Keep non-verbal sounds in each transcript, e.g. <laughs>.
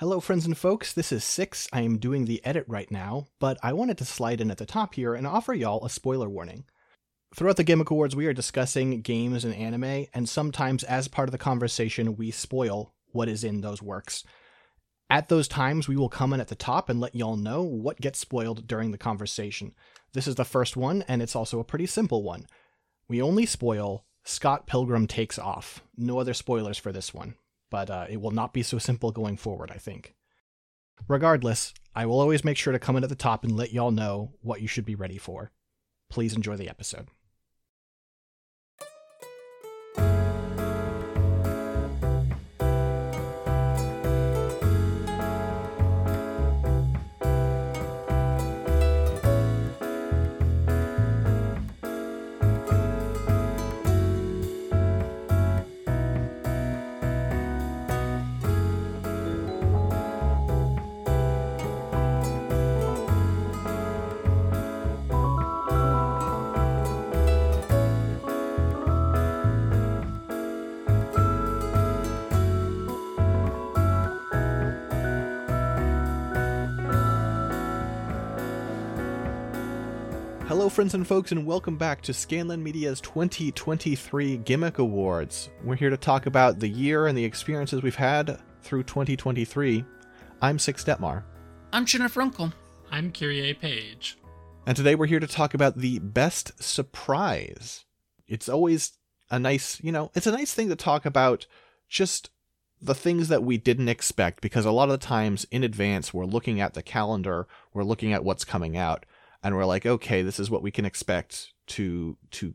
Hello, friends and folks. This is Six. I am doing the edit right now, but I wanted to slide in at the top here and offer y'all a spoiler warning. Throughout the Gimmick Awards, we are discussing games and anime, and sometimes, as part of the conversation, we spoil what is in those works. At those times, we will come in at the top and let y'all know what gets spoiled during the conversation. This is the first one, and it's also a pretty simple one. We only spoil Scott Pilgrim Takes Off. No other spoilers for this one, but uh, it will not be so simple going forward, I think. Regardless, I will always make sure to come in at the top and let y'all know what you should be ready for. Please enjoy the episode. Hello, friends and folks, and welcome back to Scanline Media's 2023 Gimmick Awards. We're here to talk about the year and the experiences we've had through 2023. I'm Six Detmar, I'm Jennifer Unkle. I'm Kyrie Page. and today we're here to talk about the best surprise. It's always a nice, you know, it's a nice thing to talk about just the things that we didn't expect because a lot of the times in advance we're looking at the calendar, we're looking at what's coming out, and we're like, okay, this is what we can expect to to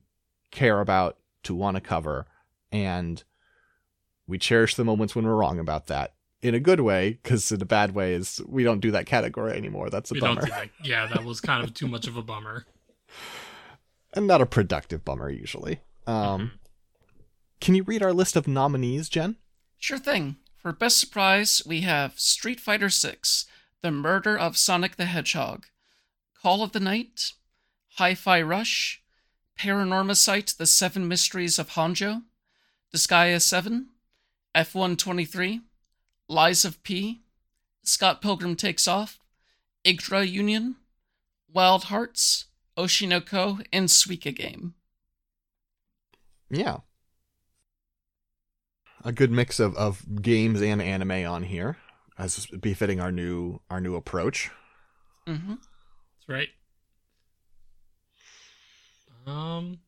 care about, to want to cover, and we cherish the moments when we're wrong about that in a good way because in a bad way is we don't do that category anymore. That's a we bummer don't do that. Yeah, that was kind of too much of a bummer. <laughs> and not a productive bummer usually. Um, Can you read our list of nominees, Jen? Sure thing. For Best Surprise, we have Street Fighter VI, The Murder of Sonic the Hedgehog, Call of the Night, Hi Fi Rush, Paranormasight, The Seven Mysteries of Honjo, Disgaea 7, F1 23, Lies of P, Scott Pilgrim Takes Off, Yggdra Union, Wild Hearts, Oshi no Ko, and Suika Game. Yeah. A good mix of, of games and anime on here, as befitting our new our new approach. Mm-hmm. That's right. Um.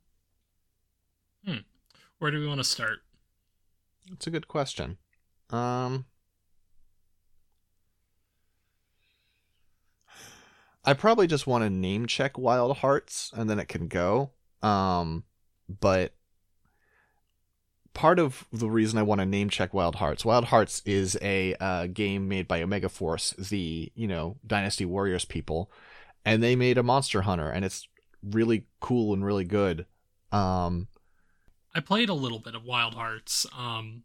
Hmm. Where do we want to start? It's a good question. Um I probably just want to name check Wild Hearts and then it can go. Um but part of the reason I want to name check Wild Hearts, Wild Hearts is a uh, game made by Omega Force, the, you know, Dynasty Warriors people, and they made a Monster Hunter and it's really cool and really good. Um I played a little bit of Wild Hearts, um,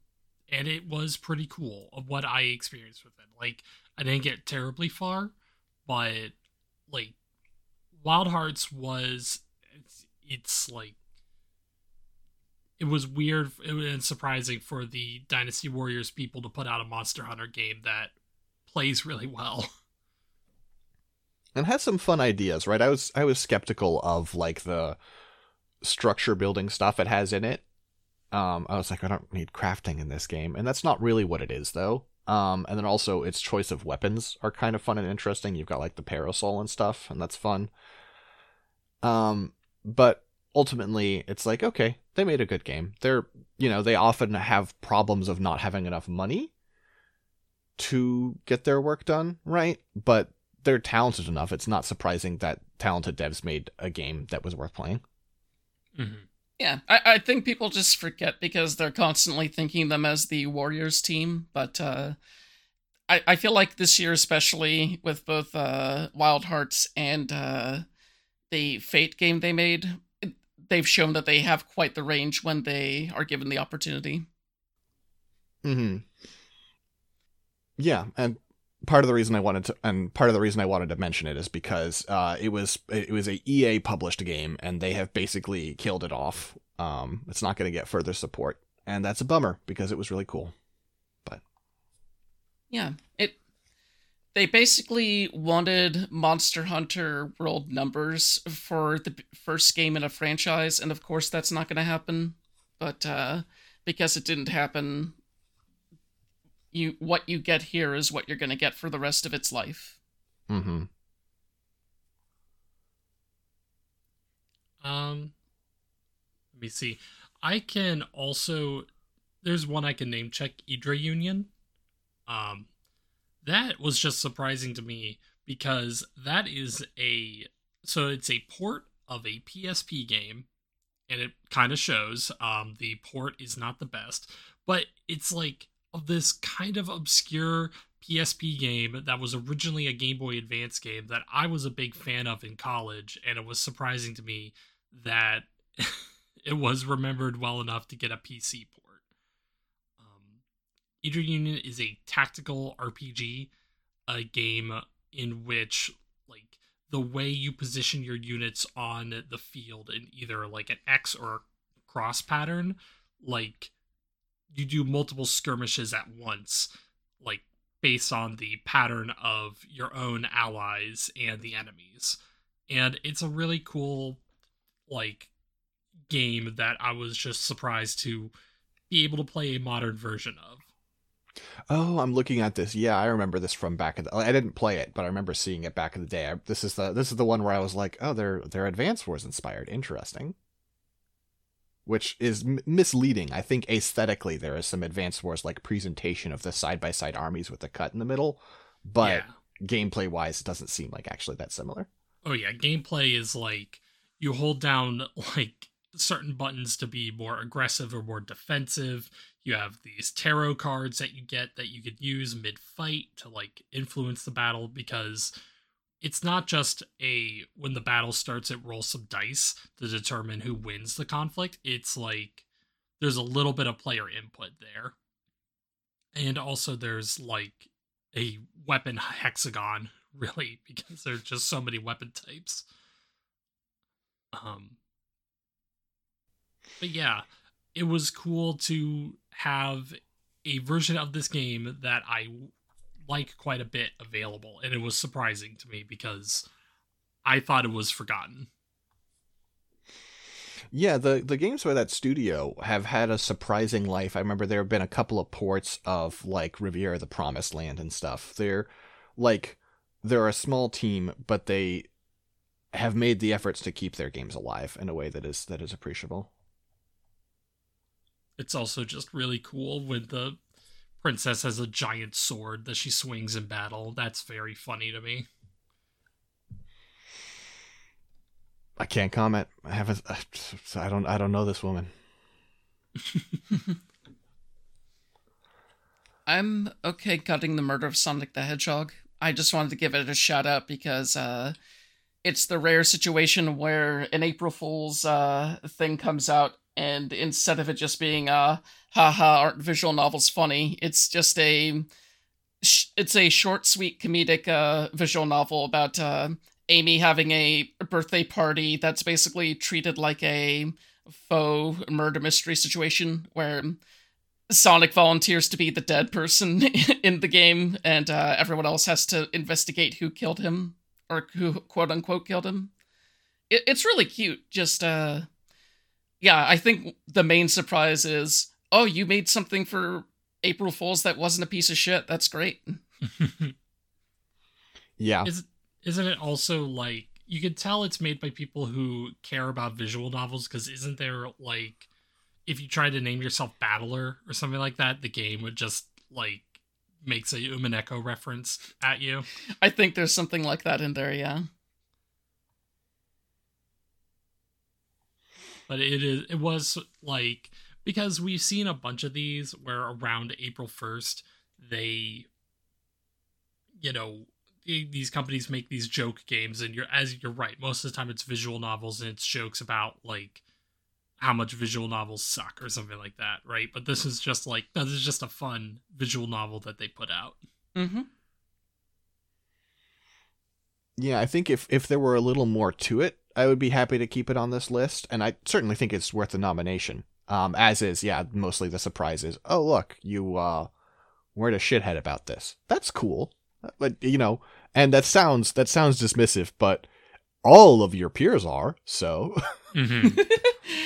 and it was pretty cool of what I experienced with it. Like, I didn't get terribly far, but like, Wild Hearts was it's, it's like it was weird and surprising for the Dynasty Warriors people to put out a Monster Hunter game that plays really well. <laughs> and has some fun ideas, right? I was I was skeptical of like the structure building stuff it has in it. Um, I was like, I don't need crafting in this game, and that's not really what it is, though. Um, and then also its choice of weapons are kind of fun and interesting. You've got like the parasol and stuff, and that's fun. Um, but ultimately, it's like okay, they made a good game. They're you know they often have problems of not having enough money to get their work done, right? But they're talented enough. It's not surprising that talented devs made a game that was worth playing. Mm-hmm. Yeah, I, I think people just forget because they're constantly thinking them as the Warriors team. But uh, I, I feel like this year, especially with both uh, Wild Hearts and uh, the Fate game they made, they've shown that they have quite the range when they are given the opportunity. Hmm. Yeah, and part of the reason I wanted to, and part of the reason I wanted to mention it is because uh, it was it was a EA published game, and they have basically killed it off. Um, it's not going to get further support, and that's a bummer because it was really cool. But Yeah, it they basically wanted Monster Hunter World numbers for the first game in a franchise, and of course that's not going to happen. But uh, because it didn't happen, you what you get here is what you're going to get for the rest of its life. Mm-hmm. Um, let me see. I can also. There's one I can name check. Yggdra Union. Um, that was just surprising to me because that is a so it's a port of a PSP game and it kind of shows um the port is not the best but it's like of this kind of obscure PSP game that was originally a Game Boy Advance game that I was a big fan of in college and it was surprising to me that <laughs> it was remembered well enough to get a PC port. Um, Yggdra Union is a tactical RPG, a game in which like the way you position your units on the field in either like an X or a cross pattern, like you do multiple skirmishes at once, like based on the pattern of your own allies and the enemies. And it's a really cool like game that I was just surprised to be able to play a modern version of. Oh, I'm looking at this. Yeah, I remember this from back in the. I didn't play it, but I remember seeing it back in the day. I, this is the this is the one where I was like, oh, they're they're Advance Wars inspired. Interesting. Which is m- misleading. I think aesthetically there is some Advance Wars like presentation of the side by side armies with the cut in the middle, but yeah. gameplay wise, it doesn't seem like actually that similar. Oh yeah, gameplay is like you hold down <laughs> like certain buttons to be more aggressive or more defensive you have these tarot cards that you get that you could use mid fight to like influence the battle because it's not just a when the battle starts it rolls some dice to determine who wins the conflict. It's like there's a little bit of player input there. And also there's like a weapon hexagon <laughs> really because there's just so many weapon types. Um but yeah it was cool to have a version of this game that I like quite a bit available, and it was surprising to me because I thought it was forgotten. Yeah, the the games by that studio have had a surprising life. I remember there have been a couple of ports of like Riviera the Promised Land and stuff. They're like they're a small team, but they have made the efforts to keep their games alive in a way that is that is appreciable it's also just really cool when the princess has a giant sword that she swings in battle. That's very funny to me. I can't comment. I haven't. I don't. I don't know this woman. <laughs> I'm okay cutting the murder of Sonic the Hedgehog. I just wanted to give it a shout out because uh, it's the rare situation where an April Fool's uh, thing comes out and instead of it just being uh haha art visual novels funny it's just a it's a short sweet comedic uh visual novel about uh amy having a birthday party that's basically treated like a faux murder mystery situation where sonic volunteers to be the dead person <laughs> in the game and uh, everyone else has to investigate who killed him or who quote unquote killed him. It, it's really cute just uh yeah, I think the main surprise is, oh, you made something for April Fools that wasn't a piece of shit. That's great. <laughs> yeah. Is, isn't it also like you could tell it's made by people who care about visual novels because isn't there like if you try to name yourself Battler or something like that, the game would just like makes a Umineko reference at you. I think there's something like that in there, yeah. But it is it was like because we've seen a bunch of these where around April 1st they you know these companies make these joke games and you're as you're right most of the time it's visual novels and it's jokes about like how much visual novels suck or something like that right but this is just like no, this is just a fun visual novel that they put out mm-hmm. yeah i think if if there were a little more to it I would be happy to keep it on this list, and I certainly think it's worth the nomination. Um, as is, yeah, mostly the surprises. oh look, you uh, weren't a shithead about this. That's cool. but you know, and that sounds that sounds dismissive, but all of your peers are. So Mhm.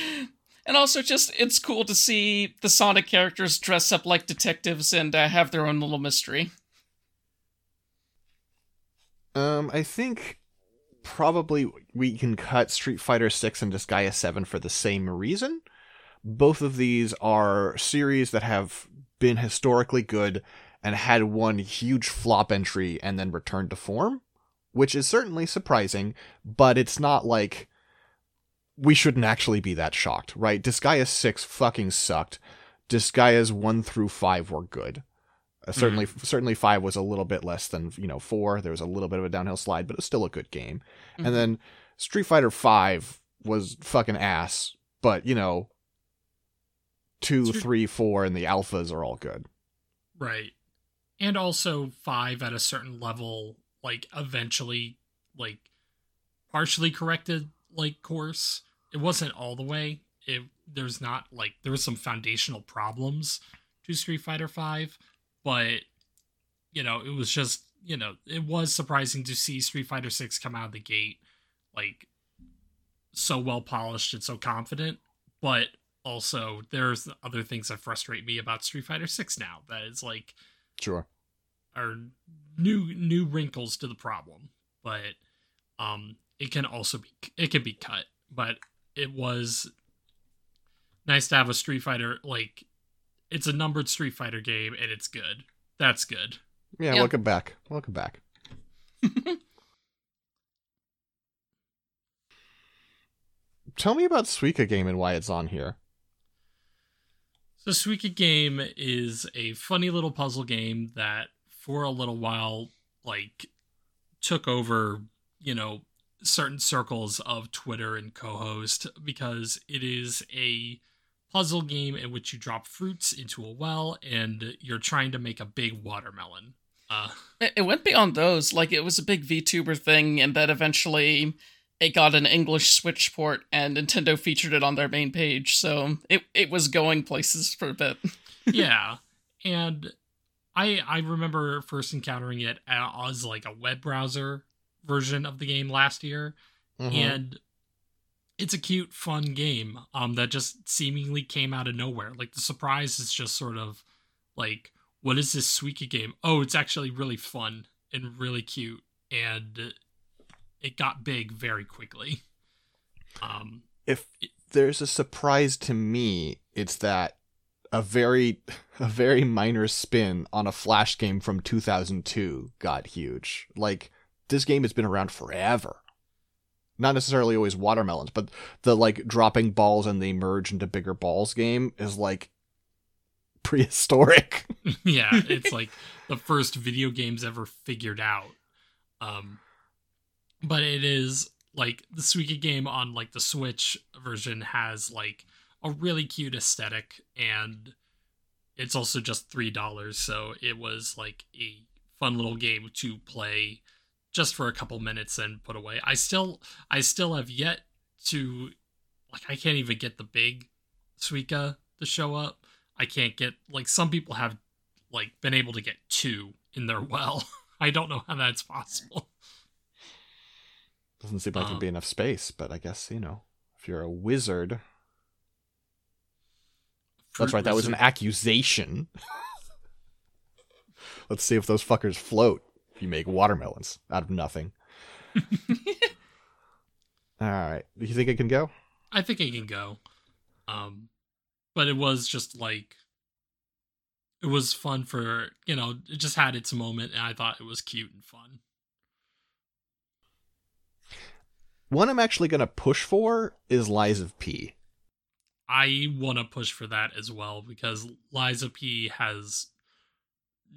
<laughs> and also, just it's cool to see the Sonic characters dress up like detectives and uh, have their own little mystery. Um, I think probably we can cut Street Fighter 6 and Disgaea 7 for the same reason. Both of these are series that have been historically good and had one huge flop entry and then returned to form, which is certainly surprising, but it's not like we shouldn't actually be that shocked, right? Disgaea 6 fucking sucked. Disgaea's 1 through 5 were good. Uh, certainly, certainly five was a little bit less than you know four. There was a little bit of a downhill slide, but it was still a good game. Mhm. And then Street Fighter Five was fucking ass, but you know, two, three, four, and the alphas are all good. Right. And also five at a certain level, like eventually like partially corrected like course. It wasn't all the way. It there's not like there was some foundational problems to Street Fighter Five, but you know, it was just you know, it was surprising to see Street Fighter Six come out of the gate like so well polished and so confident, but also there's other things that frustrate me about Street Fighter 6 now that is like Sure. are new new wrinkles to the problem. But um it can also be it can be cut. But it was nice to have a Street Fighter like it's a numbered Street Fighter game and it's good that's good Yeah, Yeah. welcome back. Welcome back. <laughs> Tell me about Suika game and why it's on here. So Suika Game is a funny little puzzle game that for a little while like took over, you know, certain circles of Twitter and co-host because it is a puzzle game in which you drop fruits into a well and you're trying to make a big watermelon. Uh It it went beyond those. Like it was a big VTuber thing, and then eventually it got an English Switch port, and Nintendo featured it on their main page. So it it was going places for a bit. <laughs> yeah. And I I remember first encountering it as like a web browser version of the game last year Mhm. and it's a cute fun game um that just seemingly came out of nowhere like the surprise is just sort of like what is this Suika game oh it's actually really fun and really cute and it got big very quickly <laughs> um if there's a surprise to me, it's that a very <laughs> a very minor spin on a flash game from 2002 got huge. Like this game has been around forever. Not necessarily always watermelons, but the like dropping balls and they merge into bigger balls game is like <laughs> prehistoric. <laughs> yeah it's <laughs> like the first video games ever figured out um but it is like the Suika game on like the Switch version has like a really cute aesthetic and it's also just three dollars so it was like a fun little game to play just for a couple minutes and put away i still i still have yet to like i can't even get the big suika to show up i can't get like some people have like been able to get two in their <laughs> well i don't know how that's possible Doesn't seem like there'd be um, enough space, but I guess, you know, if you're a wizard. That's right, that was an accusation. <laughs> Let's see if those fuckers float. You make watermelons out of nothing. <laughs> All right. Do you think it can go? I think it can go. Um, but it was just like it was fun for you know it just had its moment and I thought it was cute and fun. One I'm actually going to push for is Lies of P. I want to push for that as well because Lies of P has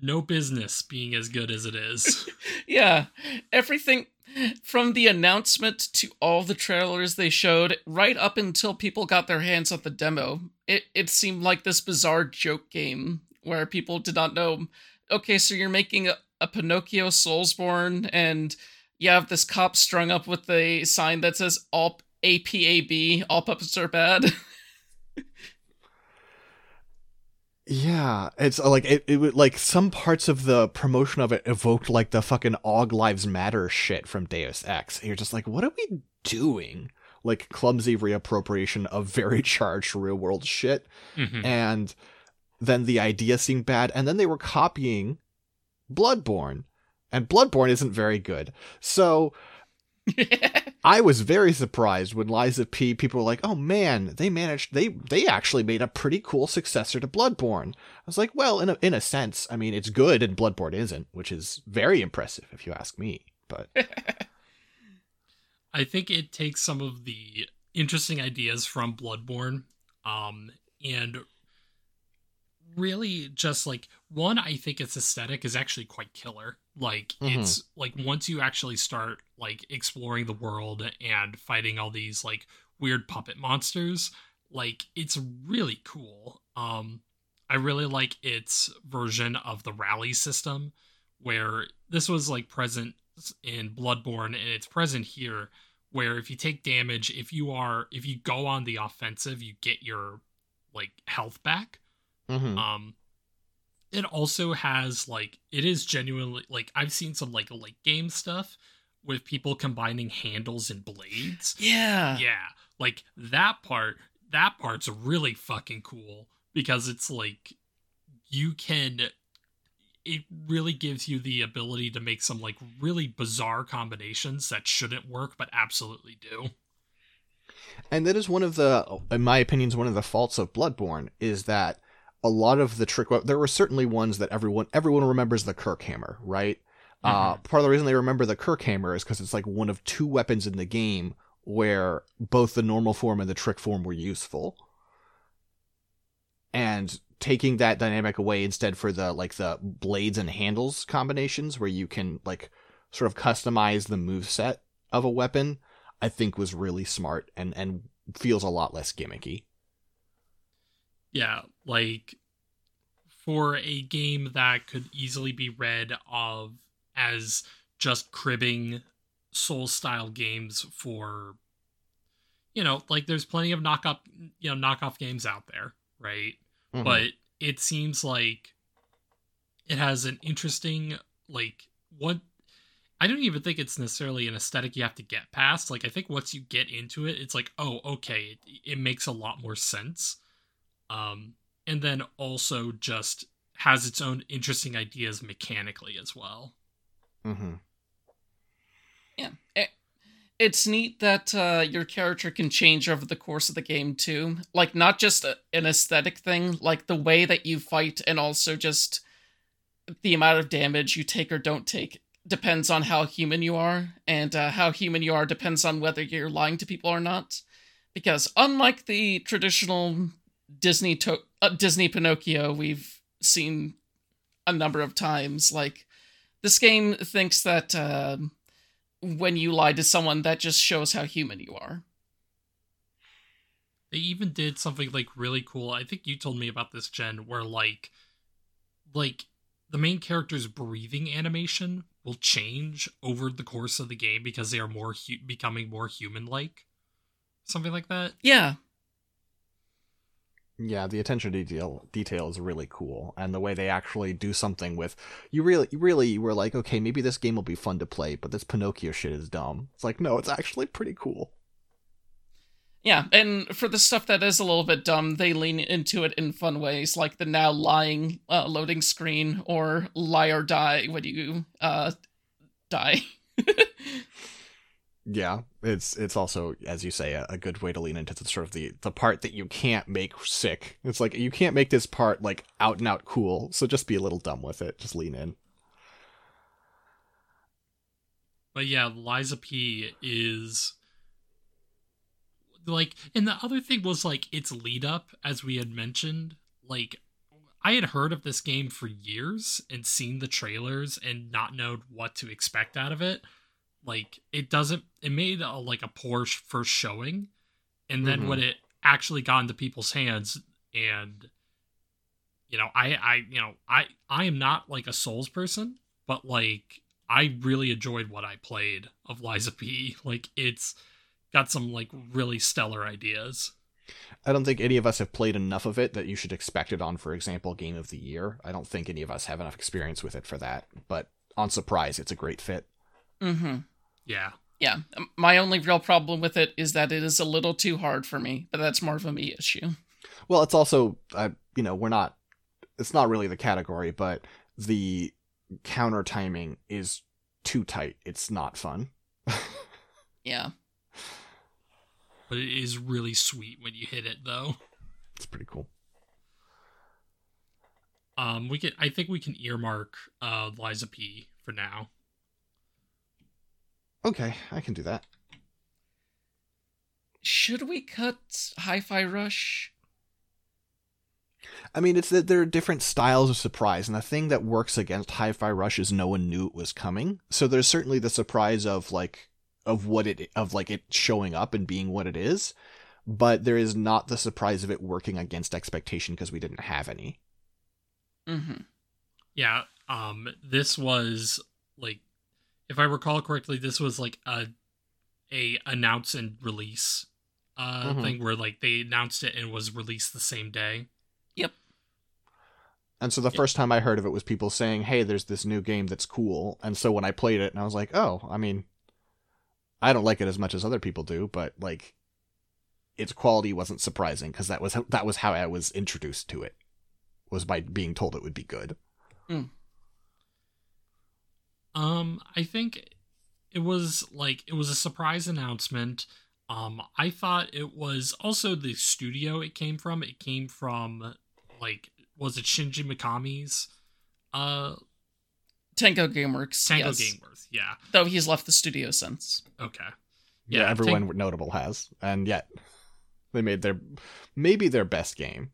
no business being as good as it is. <laughs> yeah, everything from the announcement to all the trailers they showed, right up until people got their hands on the demo, it it seemed like this bizarre joke game where people did not know. Okay, so you're making a, a Pinocchio Soulsborne, and you have this cop strung up with a sign that says "All APAB, all puppets are bad." <laughs> Yeah, it's uh, like it, it would like some parts of the promotion of it evoked like the fucking Aug Lives Matter shit from Deus Ex. And you're just like, what are we doing? Like clumsy reappropriation of very <laughs> charged real world shit. Mhm. And then the idea seemed bad, and then they were copying Bloodborne. And Bloodborne isn't very good. So <laughs> I was very surprised when Lies of P. People were like, "Oh man, they managed. They they actually made a pretty cool successor to Bloodborne." I was like, "Well, in a in a sense, I mean, it's good, and Bloodborne isn't, which is very impressive if you ask me." But <laughs> I think it takes some of the interesting ideas from Bloodborne, um, and really just like one, I think its aesthetic is actually quite killer. Like Mhm. it's like once you actually start like exploring the world and fighting all these like weird puppet monsters, like it's really cool. Um, I really like its version of the rally system, where this was like present in Bloodborne and it's present here where if you take damage, if you are if you go on the offensive, you get your like health back. Mhm. Um it also has like it is genuinely like I've seen some like late game stuff with people combining handles and blades. yeah. Yeah, like that part that part's really fucking cool because it's like you can it really gives you the ability to make some like really bizarre combinations that shouldn't work but absolutely do. and that is one of the, in my opinion, is one of the faults of Bloodborne is that a lot of the trick. There were certainly ones that everyone everyone remembers the Kirk hammer, right? Uh, part of the reason they remember the Kirk hammer is because it's like one of two weapons in the game where both the normal form and the trick form were useful. And taking that dynamic away instead for the like the blades and handles combinations where you can like sort of customize the move set of a weapon, I think was really smart and and feels a lot less gimmicky. Yeah, like for a game that could easily be read of as just cribbing soul style games for you know, like there's plenty of knock up you know, knockoff games out there, right? Mhm. But it seems like it has an interesting like what I don't even think it's necessarily an aesthetic you have to get past. Like I think once you get into it, it's like, oh, okay, it, it makes a lot more sense. Um, and then also just has its own interesting ideas mechanically as well. hmm Yeah. It, it's neat that uh, your character can change over the course of the game, too. Like, not just a, an aesthetic thing, like the way that you fight, and also just the amount of damage you take or don't take depends on how human you are, and uh, how human you are depends on whether you're lying to people or not. Because unlike the traditional Disney to- uh, Disney Pinocchio we've seen a number of times, like this game thinks that uh, when you lie to someone, that just shows how human you are. They even did something like really cool. I think you told me about this, Jen, where like, like the main character's breathing animation will change over the course of the game because they are more hu- becoming more human-like, something like that. Yeah, Yeah, the attention to detail detail is really cool, and the way they actually do something with you really, you really were like, okay, maybe this game will be fun to play, but this Pinocchio shit is dumb. It's like, no, it's actually pretty cool. yeah, and for the stuff that is a little bit dumb, they lean into it in fun ways, like the now lying uh, loading screen or lie or die when you uh, die. <laughs> Yeah, it's it's also, as you say, a, a good way to lean into the sort of the the part that you can't make sick. It's like you can't make this part like out and out cool, so just be a little dumb with it. Just lean in. But yeah, Lies of P is like, and the other thing was like its lead up, as we had mentioned. Like, I had heard of this game for years and seen the trailers and not known what to expect out of it. Like, it doesn't. It made a, like a poor sh- first showing, and then Mhm. when it actually got into people's hands, and you know, I, I, you know, I, I am not like a Souls person, but like I really enjoyed what I played of Lies of P. <laughs> Like it's got some like really stellar ideas. I don't think any of us have played enough of it that you should expect it on, for example, Game of the Year. I don't think any of us have enough experience with it for that. But on surprise, it's a great fit. Mm-hmm. Yeah. Yeah. My only real problem with it is that it is a little too hard for me, but that's more of a me issue. Well, it's also, uh, you know, we're not. It's not really the category, but the counter timing is too tight. It's not fun. <laughs> Yeah. But it is really sweet when you hit it though. It's pretty cool. Um we can I think we can earmark uh Lies of P for now. Okay, I can do that. Should we cut Hi-Fi Rush? I mean, it's that there are different styles of surprise, and the thing that works against Hi-Fi Rush is no one knew it was coming. So there's certainly the surprise of like of what it of like it showing up and being what it is, but there is not the surprise of it working against expectation because we didn't have any. Mm-hmm. Yeah, um this was like if I recall correctly, this was like a a announce and release uh Mhm. thing where like they announced it and it was released the same day. Yep. And so the Yeah. first time I heard of it was people saying, "Hey, there's this new game that's cool." And so when I played it, and I was like, "Oh, I mean, I don't like it as much as other people do, but like, its quality wasn't surprising because that was that was how I was introduced to it, was by being told it would be good." Um, I think it was like it was a surprise announcement. Um, I thought it was also the studio it came from. It came from like was it Shinji Mikami's uh Tango Gameworks. Tango yes. Gameworth? Yeah. Though he's left the studio since. Okay. Yeah, Yeah, everyone notable has, and yet they made their maybe their best game.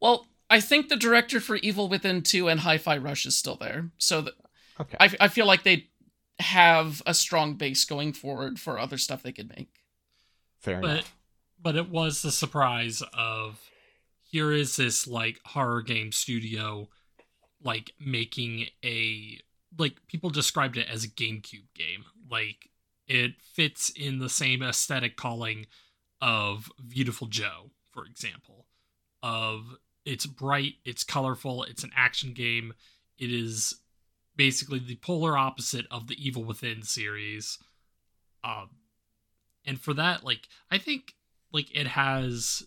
Well, I think the director for Evil Within 2 and Hi-Fi Rush is still there. So th- Okay, I, I feel like they have a strong base going forward for other stuff they could make. fair But enough. but it was the surprise of here is this like horror game studio like making a like people described it as a GameCube game. Like it fits in the same aesthetic calling of Beautiful Joe, for example. Of it's bright, it's colorful, it's an action game. It is basically the polar opposite of the Evil Within series. Um and for that like I think like it has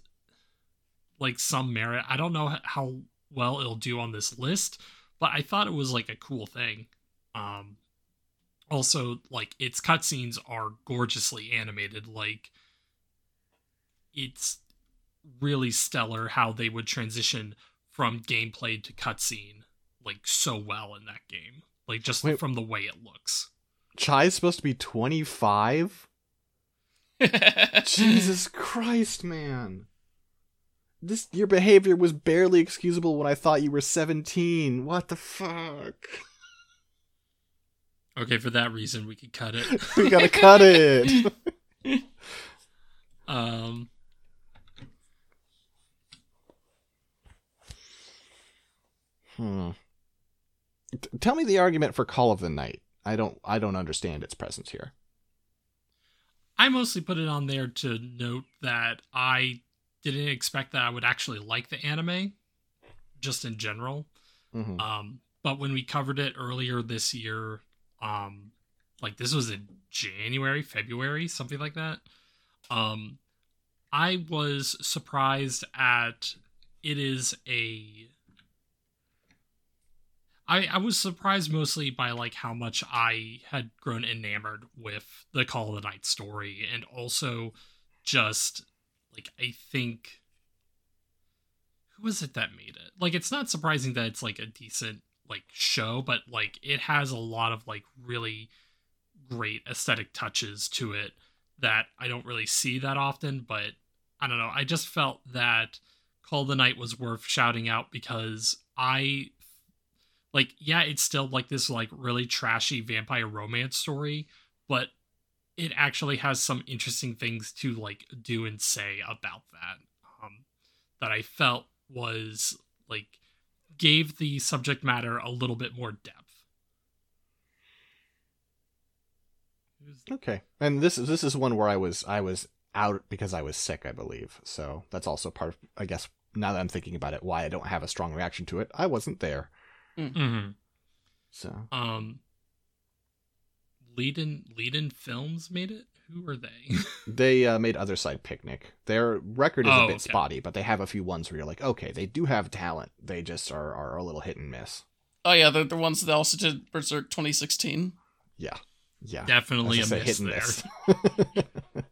like some merit. I don't know how well it'll do on this list, but I thought it was like a cool thing. Um also like its cutscenes are gorgeously animated like it's really stellar how they would transition from gameplay to cutscene like so well in that game like just Wait. from the way it looks Chai's supposed to be twenty five. <laughs> Jesus Christ, man. This your behavior was barely excusable when I thought you were 17. What the fuck? okay for that reason we could cut it <laughs> we gotta cut it. <laughs> um Hmm. T- tell me the argument for Call of the Night. I don't I don't understand its presence here. I mostly put it on there to note that I didn't expect that I would actually like the anime, just in general. Mhm. Um, but when we covered it earlier this year, um, like this was in January, February, something like that. Um, I was surprised at it is a. I, I was surprised mostly by like how much I had grown enamored with the Call of the Night story, and also just like I think who was it that made it? Like it's not surprising that it's like a decent like show, but like it has a lot of like really great aesthetic touches to it that I don't really see that often, but I don't know. I just felt that Call of the Night was worth shouting out because I like yeah, it's still like this like really trashy vampire romance story, but it actually has some interesting things to like do and say about that. Um that I felt was like gave the subject matter a little bit more depth. Okay. And this is this is one where I was I was out because I was sick, I believe. So that's also part of, I guess, now that I'm thinking about it, why I don't have a strong reaction to it. I wasn't there. Mm-hmm. So Um, Liden Liden Films made it. Who are they? <laughs> they uh, made Other Side Picnic. Their record is Oh, a bit okay. spotty, but they have a few ones where you're like, okay, they do have talent. They just are, are a little hit and miss. Oh yeah, they're the ones that also did Berserk 2016. Yeah. Yeah. Definitely a As I miss say, there. <laughs>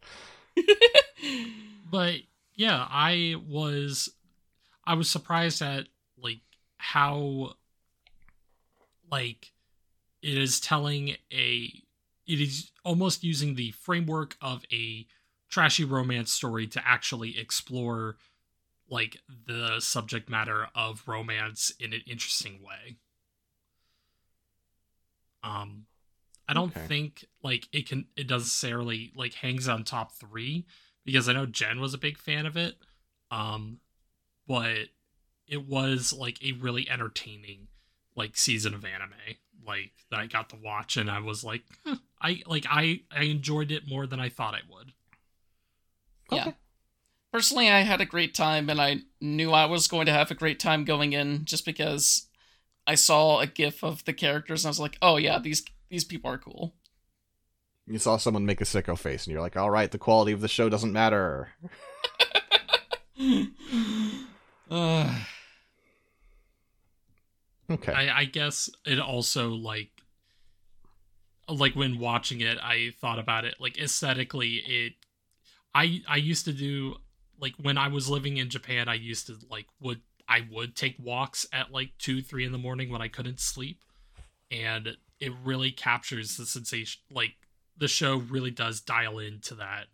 but yeah, I was I was surprised at like how like it is telling a it is almost using the framework of a trashy romance story to actually explore like the subject matter of romance in an interesting way. Um I don't Okay. think like it can it necessarily like hangs on top 3 because I know Jen was a big fan of it. Um but it was like a really entertaining like season of anime like that I got to watch and I was like huh, I like I I enjoyed it more than I thought I would. Yeah. Personally, I had a great time, and I knew I was going to have a great time going in just because I saw a GIF of the characters, and I was like, "Oh yeah, these these people are cool." You saw someone make a sicko face, and you're like, all right, the quality of the show doesn't matter. Ugh. <laughs> <sighs> Uh, Okay. I, I guess it also like like when watching it I thought about it like aesthetically it I I used to do like when I was living in Japan I used to like would I would take walks at like two three in the morning when I couldn't sleep and it really captures the sensation like the show really does dial into that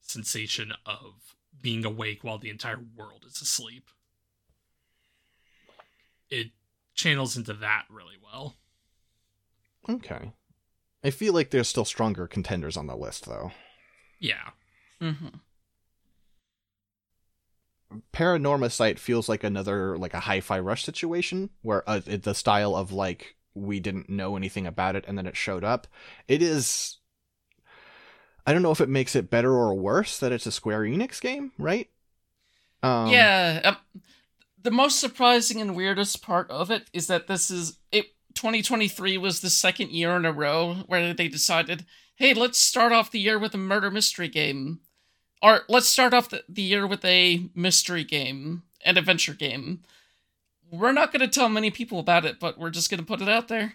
sensation of being awake while the entire world is asleep it channels into that really well. okay. I feel like there's still stronger contenders on the list, though. Yeah. Mm-hmm. Paranormasight feels like another like a hi-fi rush situation where uh, the style of like we didn't know anything about it and then it showed up. It is I don't know if it makes it better or worse that it's a Square Enix game, right? Um, yeah. Um, the most surprising and weirdest part of it is that this is it. 2023 was the second year in a row where they decided, hey, let's start off the year with a murder mystery game, or let's start off the, the year with a mystery game, an adventure game. We're not going to tell many people about it, but we're just going to put it out there.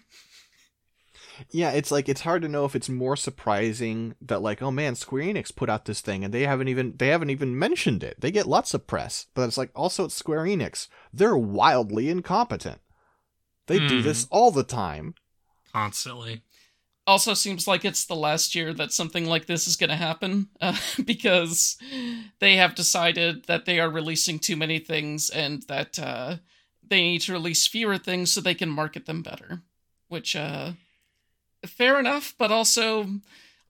Yeah, it's like it's hard to know if it's more surprising that like, oh man, Square Enix put out this thing and they haven't even they haven't even mentioned it. They get lots of press, but it's like also it's Square Enix. They're wildly incompetent. They do Hmm. this all the time. Constantly. also seems like it's the last year that something like this is going to happen uh, <laughs> because they have decided that they are releasing too many things and that uh, they need to release fewer things so they can market them better which uh fair enough but also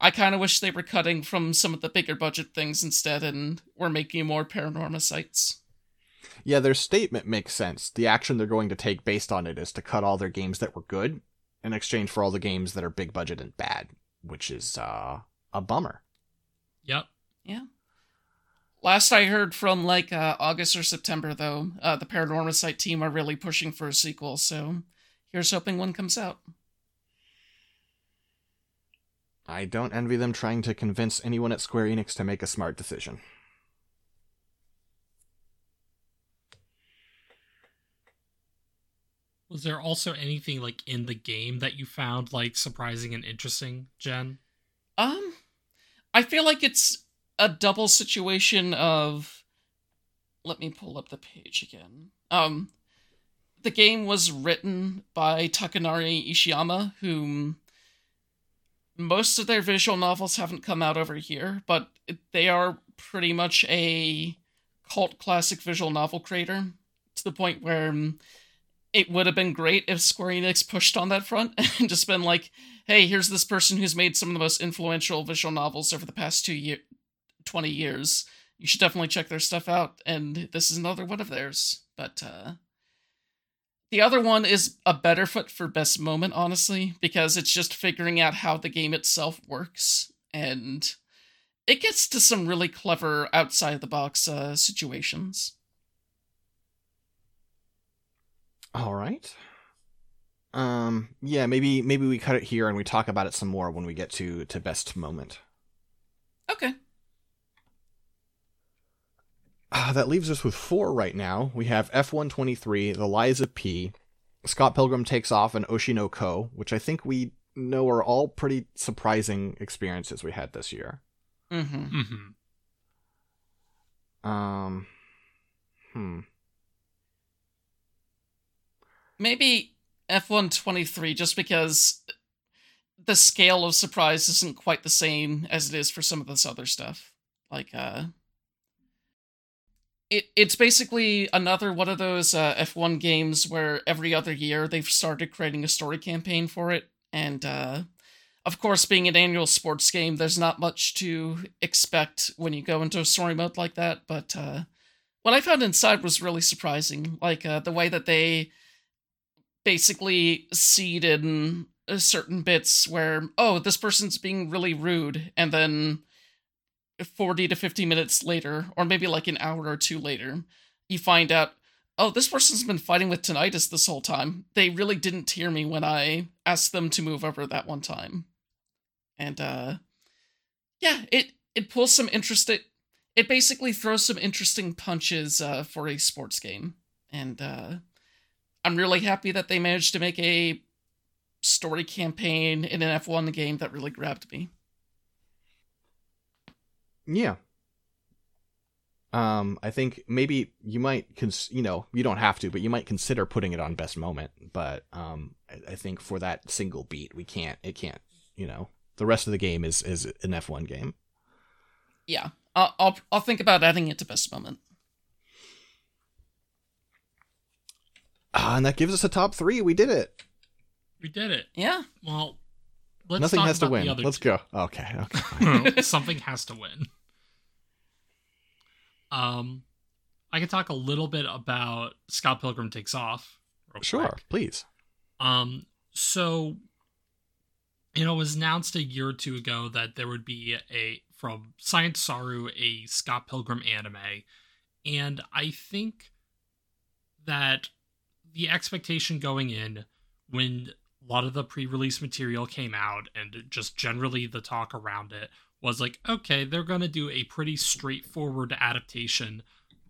i kind of wish they were cutting from some of the bigger budget things instead and were making more Paranormasights Yeah, their statement makes sense. The action they're going to take based on it is to cut all their games that were good in exchange for all the games that are big budget and bad, which is uh, a bummer. Yep. Yeah. Last I heard from like uh, August or September, though, uh, the Paranormasight team are really pushing for a sequel. So here's hoping one comes out. I don't envy them trying to convince anyone at Square Enix to make a smart decision. Was there also anything like in the game that you found like surprising and interesting, Jen? Um, I feel like it's a double situation of. Let me pull up the page again. Um, the game was written by Takanari Ishiyama, whom most of their visual novels haven't come out over here, but they are pretty much a cult classic visual novel creator to the point where um, it would have been great if Square Enix pushed on that front <laughs> and just been like, hey, here's this person who's made some of the most influential visual novels over the past two year, 20 years. You should definitely check their stuff out, and this is another one of theirs. But uh, the other one is a better foot for best moment, honestly, because it's just figuring out how the game itself works, and it gets to some really clever outside the box uh, situations. All right. Um yeah, maybe maybe we cut it here and we talk about it some more when we get to to best moment. Okay. Uh, that leaves us with four right now. We have F1 23, The Lies of P, Scott Pilgrim Takes Off, and Oshi no Ko, which I think we know are all pretty surprising experiences we had this year. Mm-hmm. Mm-hmm. Um, hmm. Maybe F1 23, just because the scale of surprise isn't quite the same as it is for some of this other stuff. Like, uh, it it's basically another one of those uh, F1 games where every other year they've started creating a story campaign for it, and uh, of course, being an annual sports game, there's not much to expect when you go into a story mode like that. But uh, what I found inside was really surprising, like uh, the way that they basically seed in uh, certain bits where oh this person's being really rude and then 40 to 50 minutes later or maybe like an hour or two later you find out oh this person's been fighting with tinnitus this whole time. They really didn't hear me when i asked them to move over that one time. And uh yeah it it pulls some interesting it basically throws some interesting punches uh for a sports game. And uh I'm really happy that they managed to make a story campaign in an F1 game that really grabbed me. Yeah. Um, I think maybe you might, cons- you know, you don't have to, but you might consider putting it on best moment. But um, I, I think for that single beat, we can't. It can't. You know, the rest of the game is is an F1 game. Yeah, I'll I'll, I'll think about adding it to best moment. Ah, and that gives us a top three. We did it. We did it. Yeah. Well, let's Nothing talk has to win. the other Let's two. go. Okay. Okay. <laughs> <laughs> Something has to win. Um, I can talk a little bit about Scott Pilgrim Takes Off. real sure. quick. Please. Um, so you know, it was announced a year or two ago that there would be a from Science Saru a Scott Pilgrim anime, and I think that the expectation going in when a lot of the pre-release material came out and just generally the talk around it was like okay they're going to do a pretty straightforward adaptation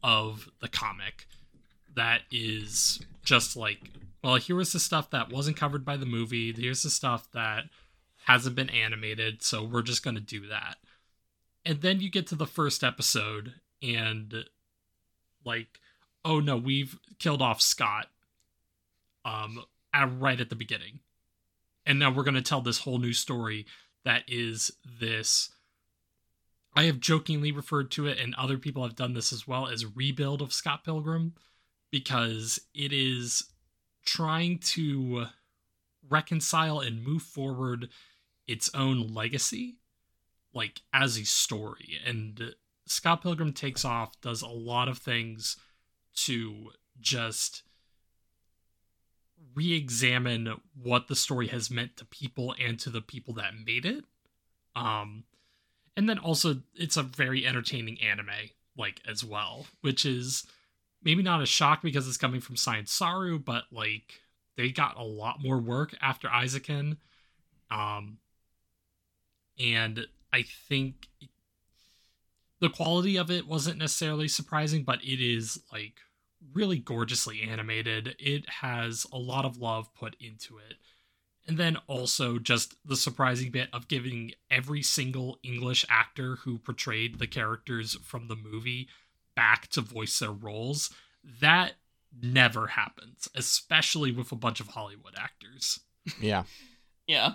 of the comic that is just like well here was the stuff that wasn't covered by the movie. Here's the stuff that hasn't been animated so we're just going to do that. And then you get to the first episode and like oh no we've killed off scott. Um at, right at the beginning. And now we're going to tell this whole new story that is this. I have jokingly referred to it and other people have done this as well as rebuild of scott pilgrim because it is trying to reconcile and move forward its own legacy like as a story. And scott pilgrim takes off does a lot of things to just re-examine what the story has meant to people and to the people that made it. Um and then also it's a very entertaining anime like as well which is maybe not a shock because it's coming from science saru but like they got a lot more work after Eizouken um and i think the quality of it wasn't necessarily surprising but it is like really gorgeously animated. It has a lot of love put into it. And then also just the surprising bit of giving every single English actor who portrayed the characters from the movie back to voice their roles. That never happens, especially with a bunch of Hollywood actors. Yeah. Yeah.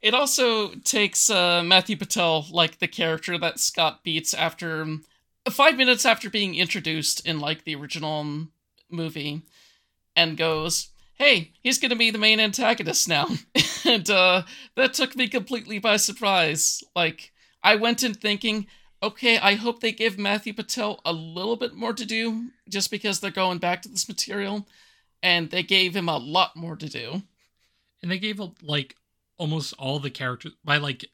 It also takes uh, Matthew Patel, like the character that Scott beats after um, five minutes after being introduced in like the original um, movie, and goes, "Hey, he's gonna be the main antagonist now," <laughs> and uh, that took me completely by surprise. Like I went in thinking, okay, I hope they give Matthew Patel a little bit more to do, just because they're going back to this material, and they gave him a lot more to do. And they gave like almost all the characters by like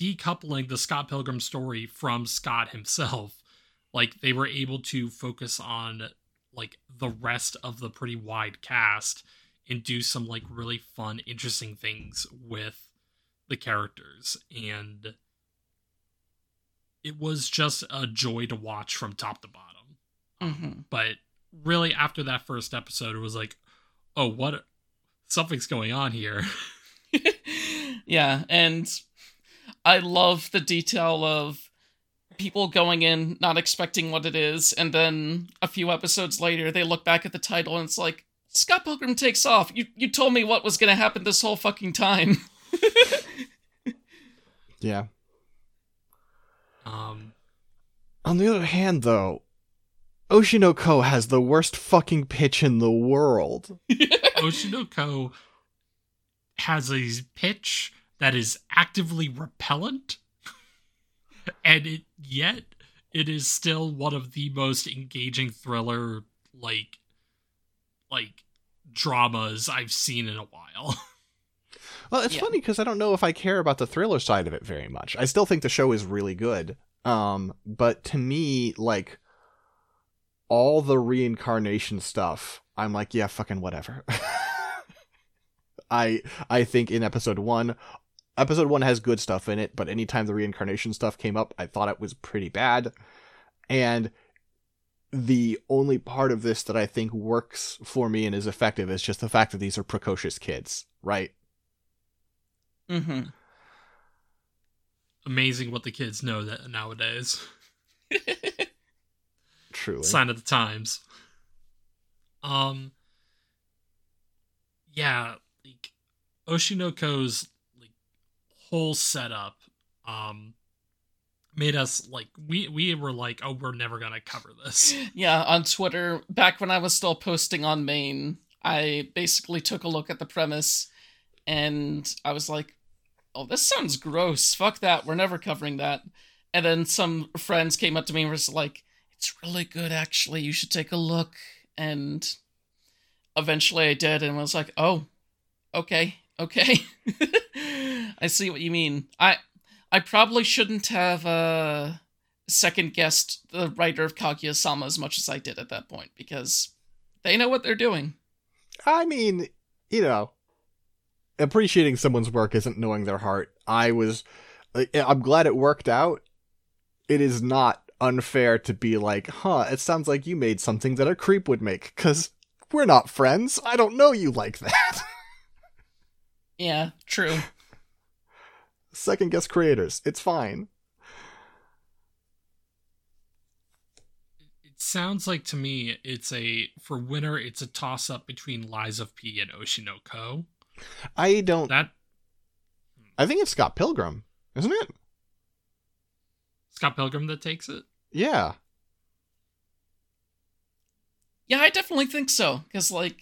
decoupling the Scott Pilgrim story from Scott himself, like they were able to focus on like the rest of the pretty wide cast and do some like really fun, interesting things with the characters. And it was just a joy to watch from top to bottom. Mm-hmm. But really, after that first episode, it was like, oh, what? Something's going on here. <laughs> <laughs> yeah, and I love the detail of people going in not expecting what it is, and then a few episodes later they look back at the title and it's like Scott Pilgrim takes off. You you told me what was gonna happen this whole fucking time. <laughs> Yeah. Um, On the other hand, though, Oshi no Ko has the worst fucking pitch in the world. <laughs> Oshi no Ko has a pitch that is actively repellent, and it yet it is still one of the most engaging thriller like like dramas I've seen in a while. <laughs> Well, it's Yeah. funny because I don't know if I care about the thriller side of it very much. I still think the show is really good. Um, but to me, like all the reincarnation stuff, I'm like, yeah, fucking whatever. <laughs> I I think in episode one, episode one has good stuff in it, but anytime the reincarnation stuff came up, I thought it was pretty bad. And the only part of this that I think works for me and is effective is just the fact that these are precocious kids, right? mm-hmm. Amazing what the kids know that nowadays. <laughs> Truly. sign of the times. Um yeah, like Oshi no Ko's like whole setup um made us like we we were like, oh, we're never gonna cover this. <laughs> yeah, on Twitter, back when I was still posting on main, I basically took a look at the premise and I was like, oh, this sounds gross. Fuck that. We're never covering that. And then some friends came up to me and was like, it's really good, actually. You should take a look. And eventually I did and was like, oh, okay, okay. <laughs> I see what you mean. I I probably shouldn't have uh second guessed the writer of Kaguya Sama as much as I did at that point because they know what they're doing. I mean, you know, appreciating someone's work isn't knowing their heart. I was, I'm glad it worked out. It is not unfair to be like, huh, it sounds like you made something that a creep would make, because we're not friends. I don't know you like that. <laughs> Yeah, true. Second guess creators. It's fine. It sounds like to me it's a for winner it's a toss up between Lies of P and Oshi no Ko. I don't. That I think it's Scott Pilgrim, isn't it? Scott Pilgrim that takes it. Yeah. Yeah, I definitely think so because like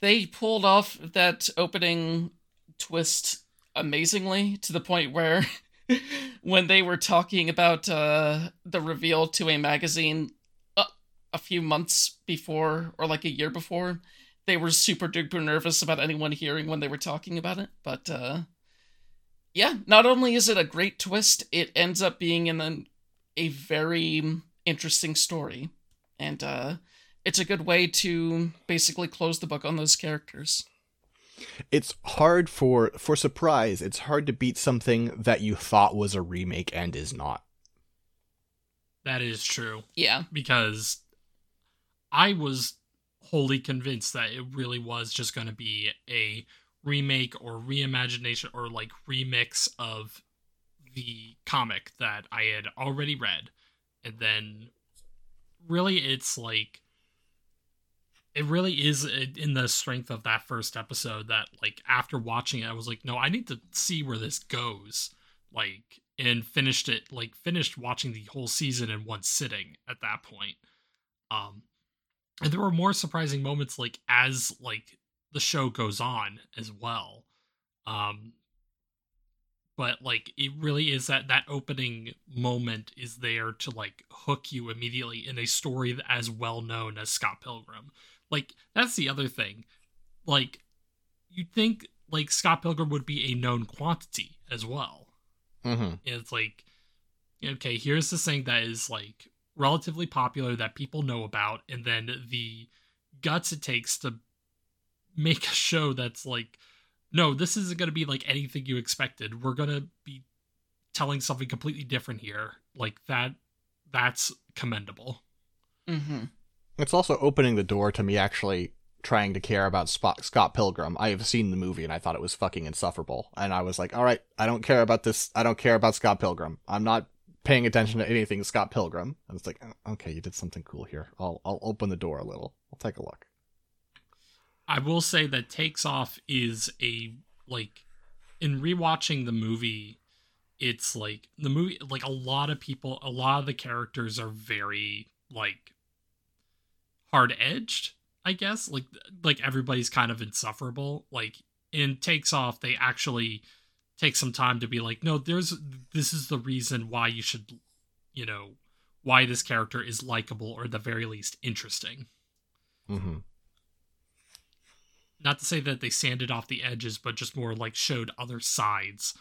they pulled off that opening twist amazingly to the point where <laughs> when they were talking about uh, the reveal to a magazine uh, a few months before or like a year before, they were super duper nervous about anyone hearing when they were talking about it. But uh, yeah, not only is it a great twist, it ends up being in a, a very interesting story. And uh, it's a good way to basically close the book on those characters. It's hard for for surprise. It's hard to beat something that you thought was a remake and is not. That is true. Yeah. because I was wholly convinced that it really was just going to be a remake or reimagination or like remix of the comic that I had already read. And then really it's like it really is in the strength of that first episode that like after watching it I was like no I need to see where this goes like and finished it like finished watching the whole season in one sitting at that point. Um and there were more surprising moments like as like the show goes on as well. Um but like it really is that that opening moment is there to like hook you immediately in a story as well known as Scott Pilgrim. Like that's the other thing. Like you'd think like Scott Pilgrim would be a known quantity as well. Mm-hmm. It's like, okay, here's this thing that is like relatively popular that people know about, and then the guts it takes to make a show that's like, no, this isn't going to be like anything you expected. We're going to be telling something completely different here. Like that, that's commendable. Mm-hmm. It's also opening the door to me actually trying to care about Spot- Scott Pilgrim. I have seen the movie and I thought it was fucking insufferable. And I was like, all right, I don't care about this. I don't care about Scott Pilgrim. I'm not paying attention to anything Scott Pilgrim. And it's like, oh, okay, you did something cool here. I'll I'll open the door a little. I'll take a look. I will say that Takes Off is a like in rewatching the movie, it's like the movie like a lot of people a lot of the characters are very like hard edged, I guess. Like like everybody's kind of insufferable. Like in Takes Off, they actually take some time to be like, no, there's this is the reason why you should you know, why this character is likable or at the very least interesting. Mm-hmm. Not to say that they sanded off the edges, but just more like showed other sides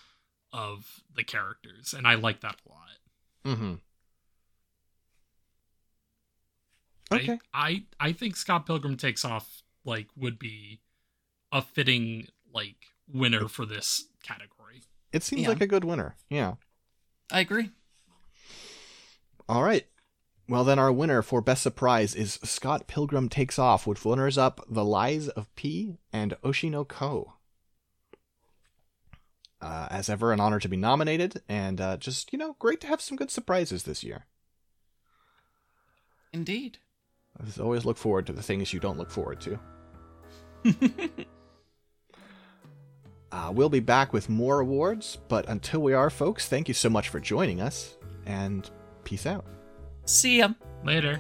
of the characters, and I like that a lot. Mm-hmm. I- Okay. I, I think Scott Pilgrim takes off like would be a fitting like winner for this category. It seems Yeah. like a good winner. Yeah. I agree. All right. Well, then our winner for Best Surprise is Scott Pilgrim Takes Off, which runners up The Lies of P and Oshi no Ko. Uh, as ever, an honor to be nominated, and uh, just, you know, great to have some good surprises this year. Indeed. I always look forward to the things you don't look forward to. <laughs> Uh, we'll be back with more awards, but until we are, folks, thank you so much for joining us, and peace out. See ya. Later.